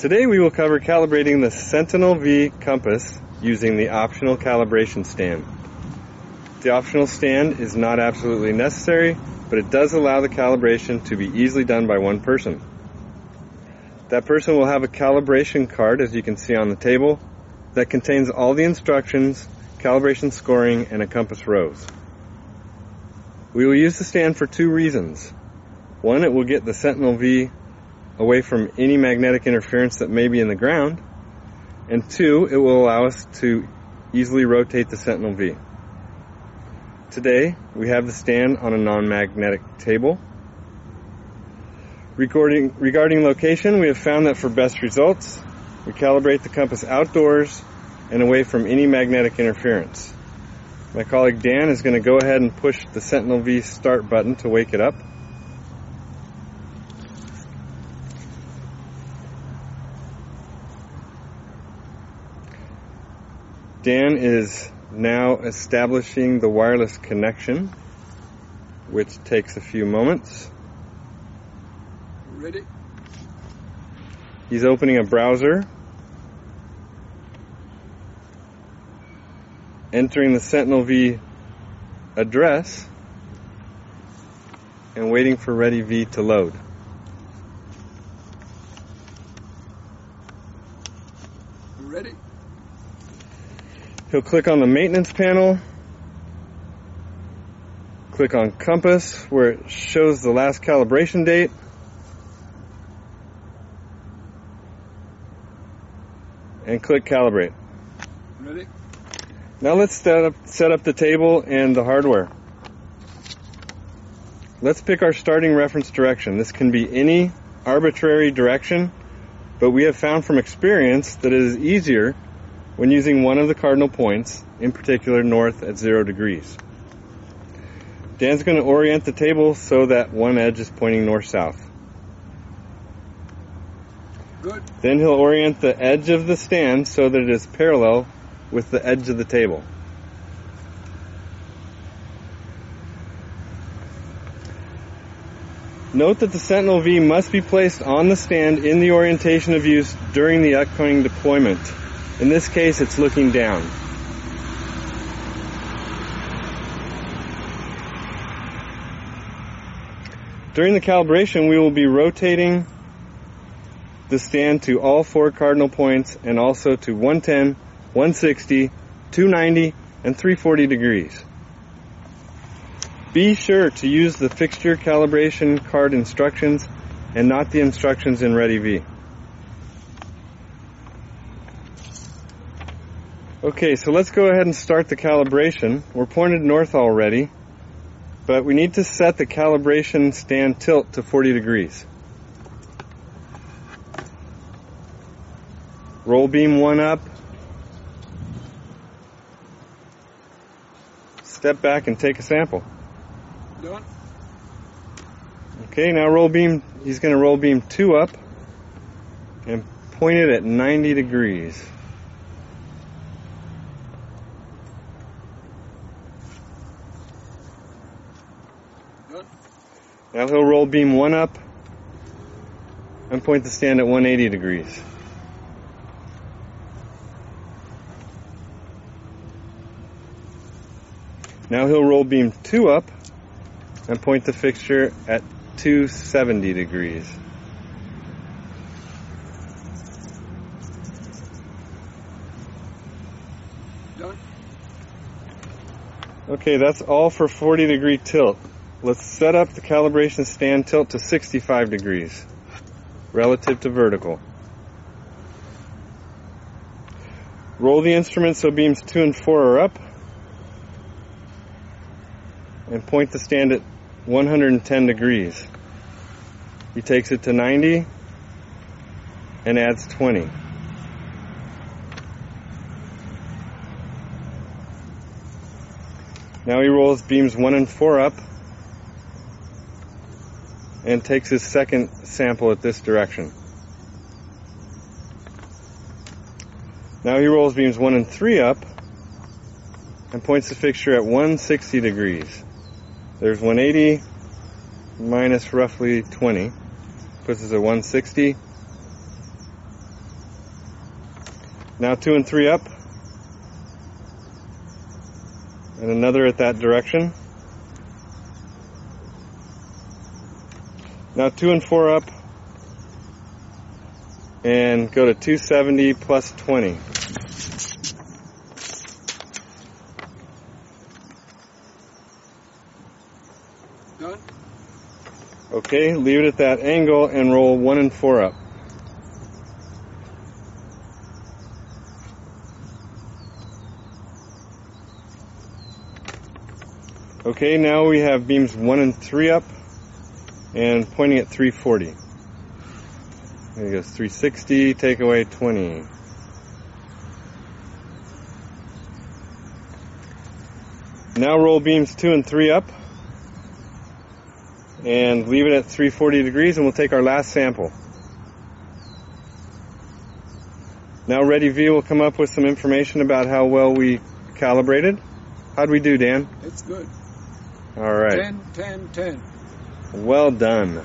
Today we will cover calibrating the Sentinel V compass using the optional calibration stand. The optional stand is not absolutely necessary, but it does allow the calibration to be easily done by one person. That person will have a calibration card, as you can see on the table, that contains all the instructions, calibration scoring, and a compass rose. We will use the stand for two reasons. One, it will get the Sentinel V away from any magnetic interference that may be in the ground. And two, it will allow us to easily rotate the Sentinel V. Today, we have the stand on a non-magnetic table. Regarding, regarding location, we have found that for best results, we calibrate the compass outdoors and away from any magnetic interference. My colleague Dan is going to go ahead and push the Sentinel V start button to wake it up. Dan is now establishing the wireless connection, which takes a few moments. Ready? He's opening a browser, entering the Sentinel V address, and waiting for ReadyV to load. Ready? He'll click on the maintenance panel, click on compass where it shows the last calibration date, and click calibrate. Ready? Now let's set up, set up the table and the hardware. Let's pick our starting reference direction. This can be any arbitrary direction, but we have found from experience that it is easier when using one of the cardinal points, in particular north at zero degrees. Dan's going to orient the table so that one edge is pointing north-south. Good. Then he'll orient the edge of the stand so that it is parallel with the edge of the table. Note that the Sentinel V must be placed on the stand in the orientation of use during the upcoming deployment. In this case, it's looking down. During the calibration, we will be rotating the stand to all four cardinal points and also to 110, 160, 290, and 340 degrees. Be sure to use the fixture calibration card instructions and not the instructions in ReadyV. Okay, so let's go ahead and start the calibration. We're pointed north already, but we need to set the calibration stand tilt to 40 degrees. Roll beam one up. Step back and take a sample. Done. Okay, now roll beam, he's going to roll beam two up and point it at 90 degrees. Now he'll roll beam one up and point the stand at 180 degrees. Now he'll roll beam two up and point the fixture at 270 degrees. Done. Okay, that's all for 40 degree tilt. Let's set up the calibration stand tilt to 65 degrees relative to vertical. Roll the instrument so beams 2 and 4 are up and point the stand at 110 degrees. He takes it to 90 and adds 20. Now he rolls beams 1 and 4 up and takes his second sample at this direction. Now he rolls beams 1 and 3 up and points the fixture at 160 degrees. There's 180 minus roughly 20, puts us at 160. Now two and three up. And another at that direction. Now two and four up. And go to 270 plus 20. Done. Okay, leave it at that angle and roll one and four up. Okay, now we have beams one and three up and pointing at 340. There goes 360, take away 20. Now roll beams two and three up and leave it at 340 degrees and we'll take our last sample. Now ReadyV will come up with some information about how well we calibrated. How'd we do, Dan? It's good. All right. 10, 10, 10. Well done.